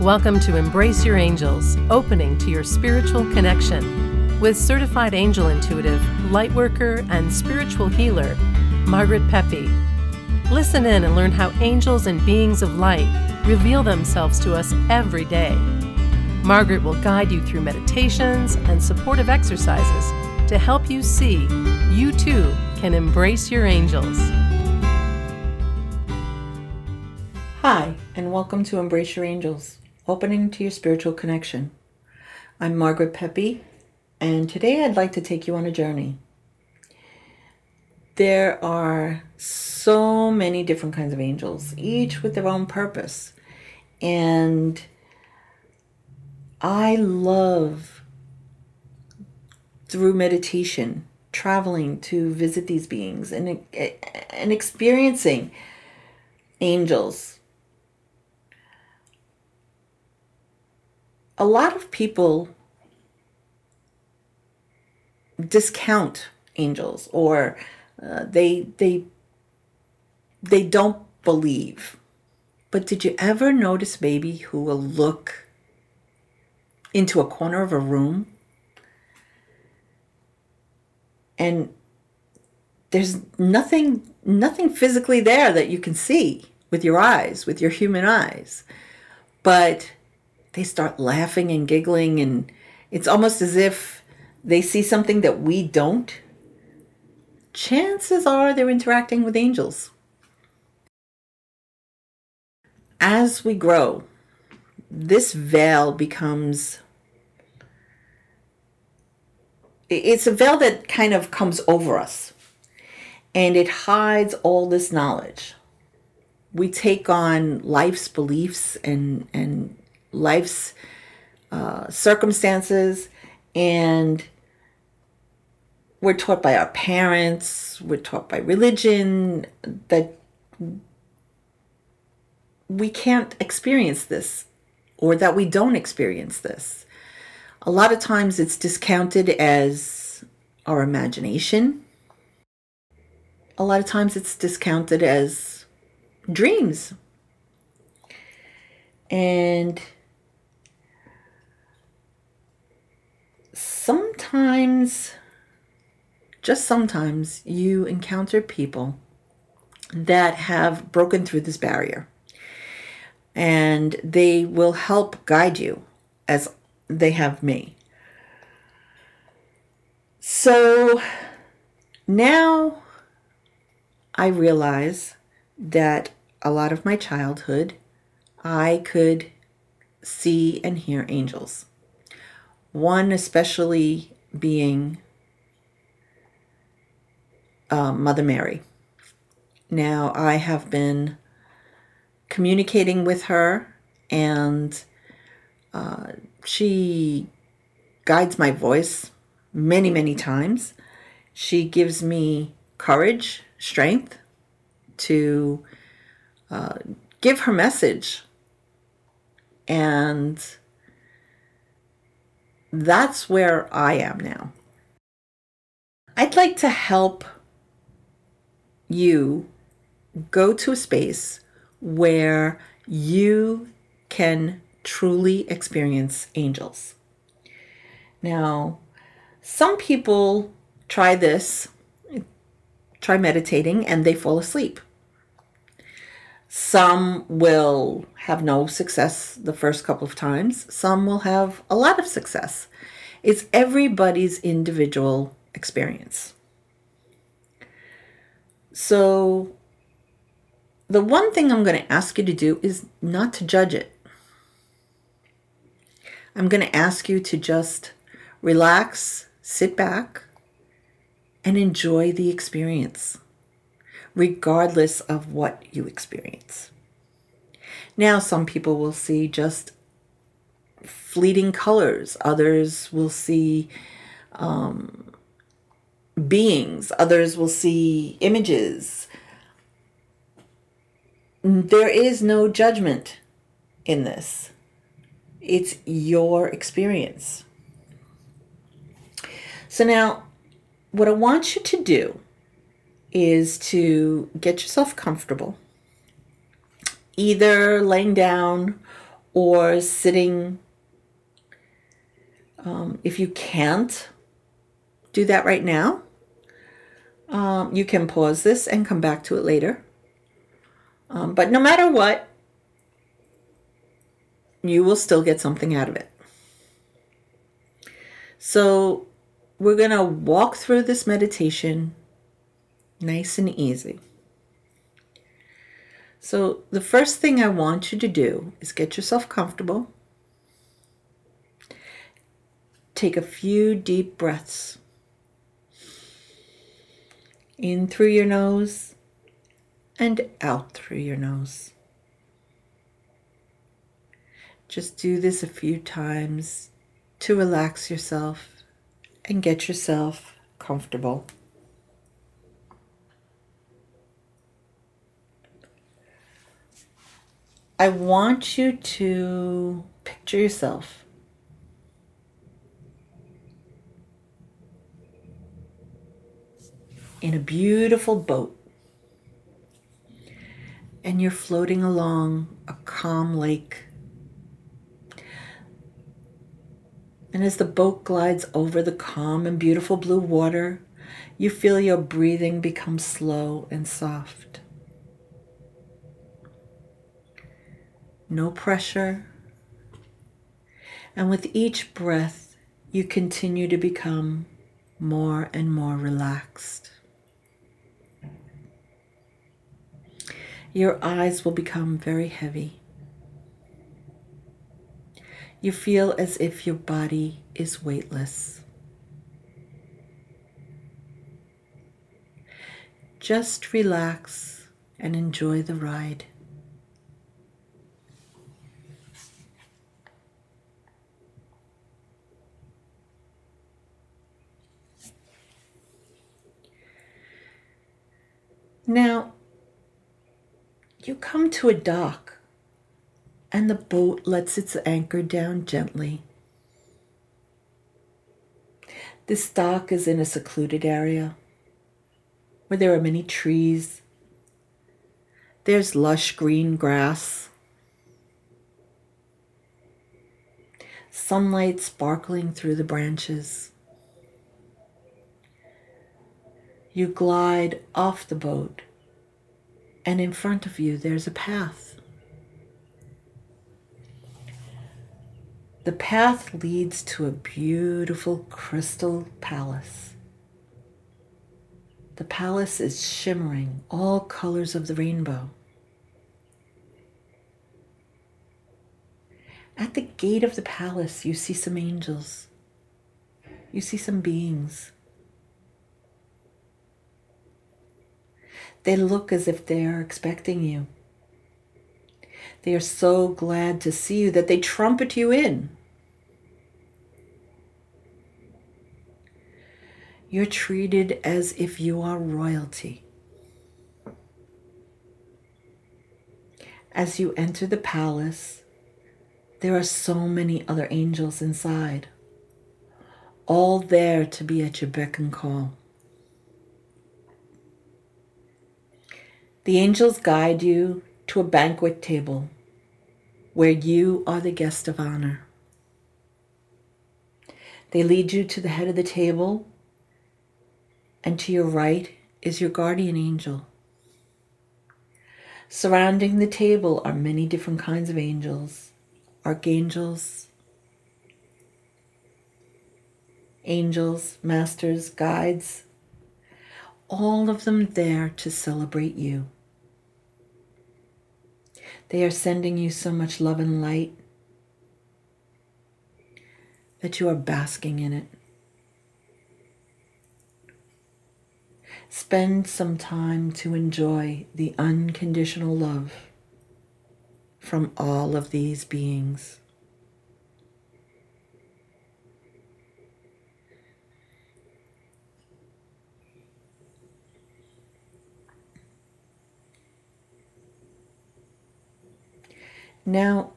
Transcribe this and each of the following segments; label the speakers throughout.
Speaker 1: Welcome to Embrace Your Angels, opening to your spiritual connection with certified angel intuitive, lightworker, and spiritual healer, Margaret Pepe. Listen in and learn how angels and beings of light reveal themselves to us every day. Margaret will guide you through meditations and supportive exercises to help you see you too can embrace your angels.
Speaker 2: Hi, and welcome to Embrace Your Angels, opening to your spiritual connection. I'm Margaret Pepe, and today I'd like to take you on a journey. There are so many different kinds of angels, each with their own purpose. And I love, through meditation, traveling to visit these beings and, and experiencing angels a lot of people discount angels or uh, they they they don't believe. But did you ever notice maybe who will look into a corner of a room? And there's nothing nothing physically there that you can see with your eyes with your human eyes. But they start laughing and giggling and it's almost as if they see something that we don't. Chances are they're interacting with angels. As we grow this veil becomes it's a veil that kind of comes over us and it hides all this knowledge. We take on life's beliefs and and life's uh, circumstances and we're taught by our parents we're taught by religion that we can't experience this or that we don't experience this. A lot of times it's discounted as our imagination. A lot of times it's discounted as dreams. And sometimes, just sometimes, you encounter people that have broken through this barrier and they will help guide you as they have me. So now I realize that a lot of my childhood, I could see and hear angels. One especially being uh, Mother Mary. Now, I have been communicating with her, and uh, she guides my voice many, many times. She gives me courage, strength to uh, give her message. And that's where I am now. I'd like to help you go to a space where you can truly experience angels. Now, some people try this, try meditating, and they fall asleep. Some will have no success the first couple of times, some will have a lot of success. It's everybody's individual experience. So, the one thing I'm going to ask you to do is not to judge it. I'm going to ask you to just relax, sit back, and enjoy the experience regardless of what you experience. Now, some people will see just fleeting colors, others will see um, beings, others will see images. There is no judgment in this, it's your experience. So, now what I want you to do is to get yourself comfortable, either laying down or sitting. Um, if you can't do that right now, um, you can pause this and come back to it later. Um, but no matter what, you will still get something out of it. So, we're going to walk through this meditation nice and easy. So, the first thing I want you to do is get yourself comfortable. Take a few deep breaths in through your nose and out through your nose. Just do this a few times to relax yourself and get yourself comfortable. I want you to picture yourself in a beautiful boat and you're floating along a calm lake. And as the boat glides over the calm and beautiful blue water, you feel your breathing become slow and soft. No pressure. And with each breath, you continue to become more and more relaxed. your eyes will become very heavy. You feel as if your body is weightless. Just relax and enjoy the ride. Now, you come to a dock, and the boat lets its anchor down gently. This dock is in a secluded area where there are many trees. There's lush green grass, sunlight sparkling through the branches. You glide off the boat and in front of you there's a path. The path leads to a beautiful crystal palace. The palace is shimmering, all colors of the rainbow. At the gate of the palace, you see some angels. You see some beings. They look as if they are expecting you. They are so glad to see you that they trumpet you in. You're treated as if you are royalty. As you enter the palace, there are so many other angels inside, all there to be at your beck and call. The angels guide you to a banquet table where you are the guest of honor. They lead you to the head of the table, and to your right is your guardian angel. Surrounding the table are many different kinds of angels archangels, angels, masters, guides, all of them there to celebrate you. They are sending you so much love and light that you are basking in it. Spend some time to enjoy the unconditional love from all of these beings. Now,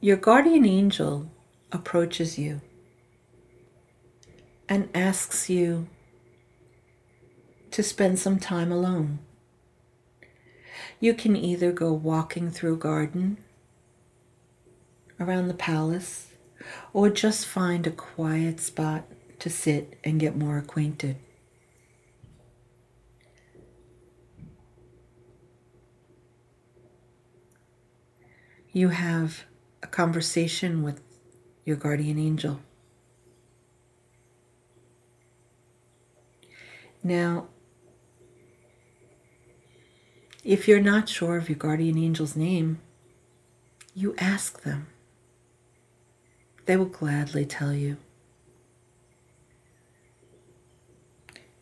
Speaker 2: your guardian angel approaches you and asks you to spend some time alone. You can either go walking through garden, around the palace or just find a quiet spot to sit and get more acquainted. You have a conversation with your guardian angel. Now, if you're not sure of your guardian angel's name, you ask them. They will gladly tell you.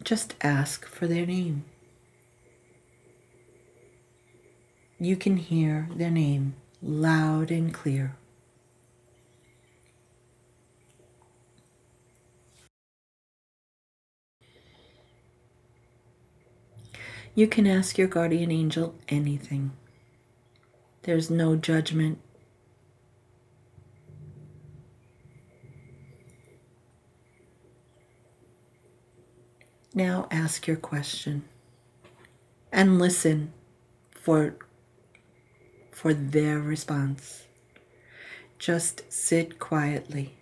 Speaker 2: Just ask for their name. You can hear their name loud and clear. You can ask your guardian angel anything. There's no judgment. Now ask your question and listen for, for their response. Just sit quietly.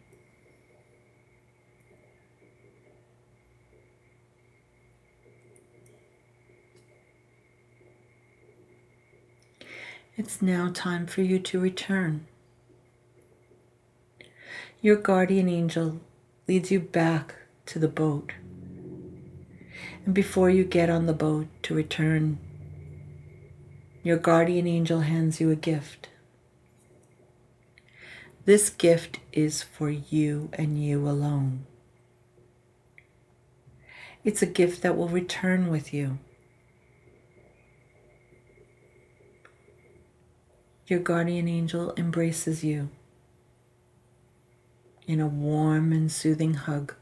Speaker 2: It's now time for you to return. Your guardian angel leads you back to the boat. And before you get on the boat to return, your guardian angel hands you a gift. This gift is for you and you alone. It's a gift that will return with you. your guardian angel embraces you in a warm and soothing hug.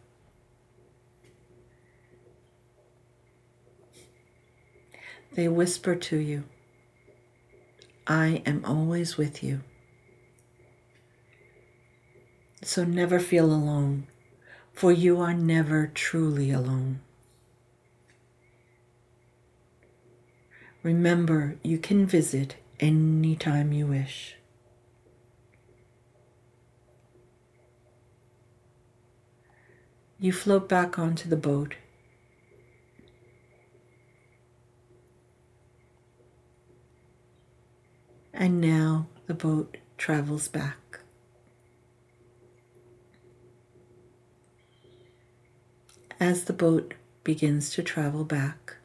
Speaker 2: They whisper to you, I am always with you. So never feel alone, for you are never truly alone. Remember, you can visit anytime you wish. You float back onto the boat. And now the boat travels back. As the boat begins to travel back,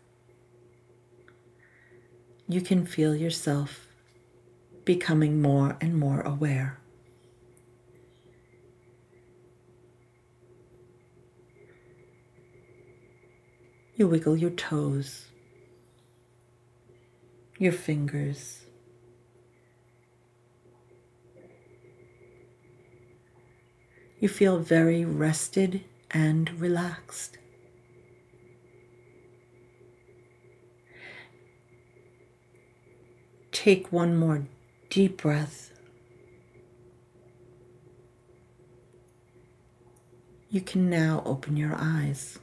Speaker 2: you can feel yourself becoming more and more aware. You wiggle your toes, your fingers. You feel very rested and relaxed. take one more deep breath. You can now open your eyes.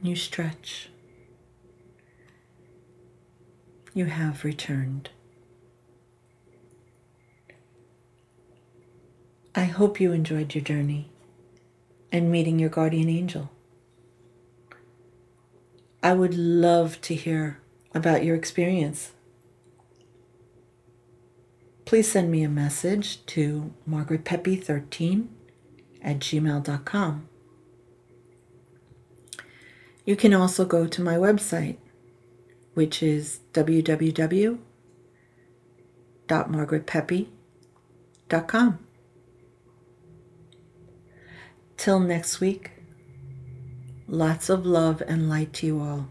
Speaker 2: You stretch. You have returned. I hope you enjoyed your journey and meeting your guardian angel. I would love to hear about your experience. Please send me a message to margaretpepe13 at gmail.com. You can also go to my website, which is www.margaretpepe.com. Till next week, lots of love and light to you all.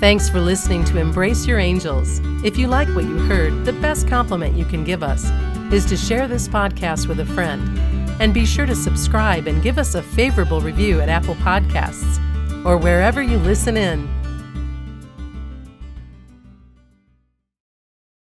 Speaker 1: Thanks for listening to Embrace Your Angels. If you like what you heard, the best compliment you can give us is to share this podcast with a friend. And be sure to subscribe and give us a favorable review at Apple Podcasts or wherever you listen in.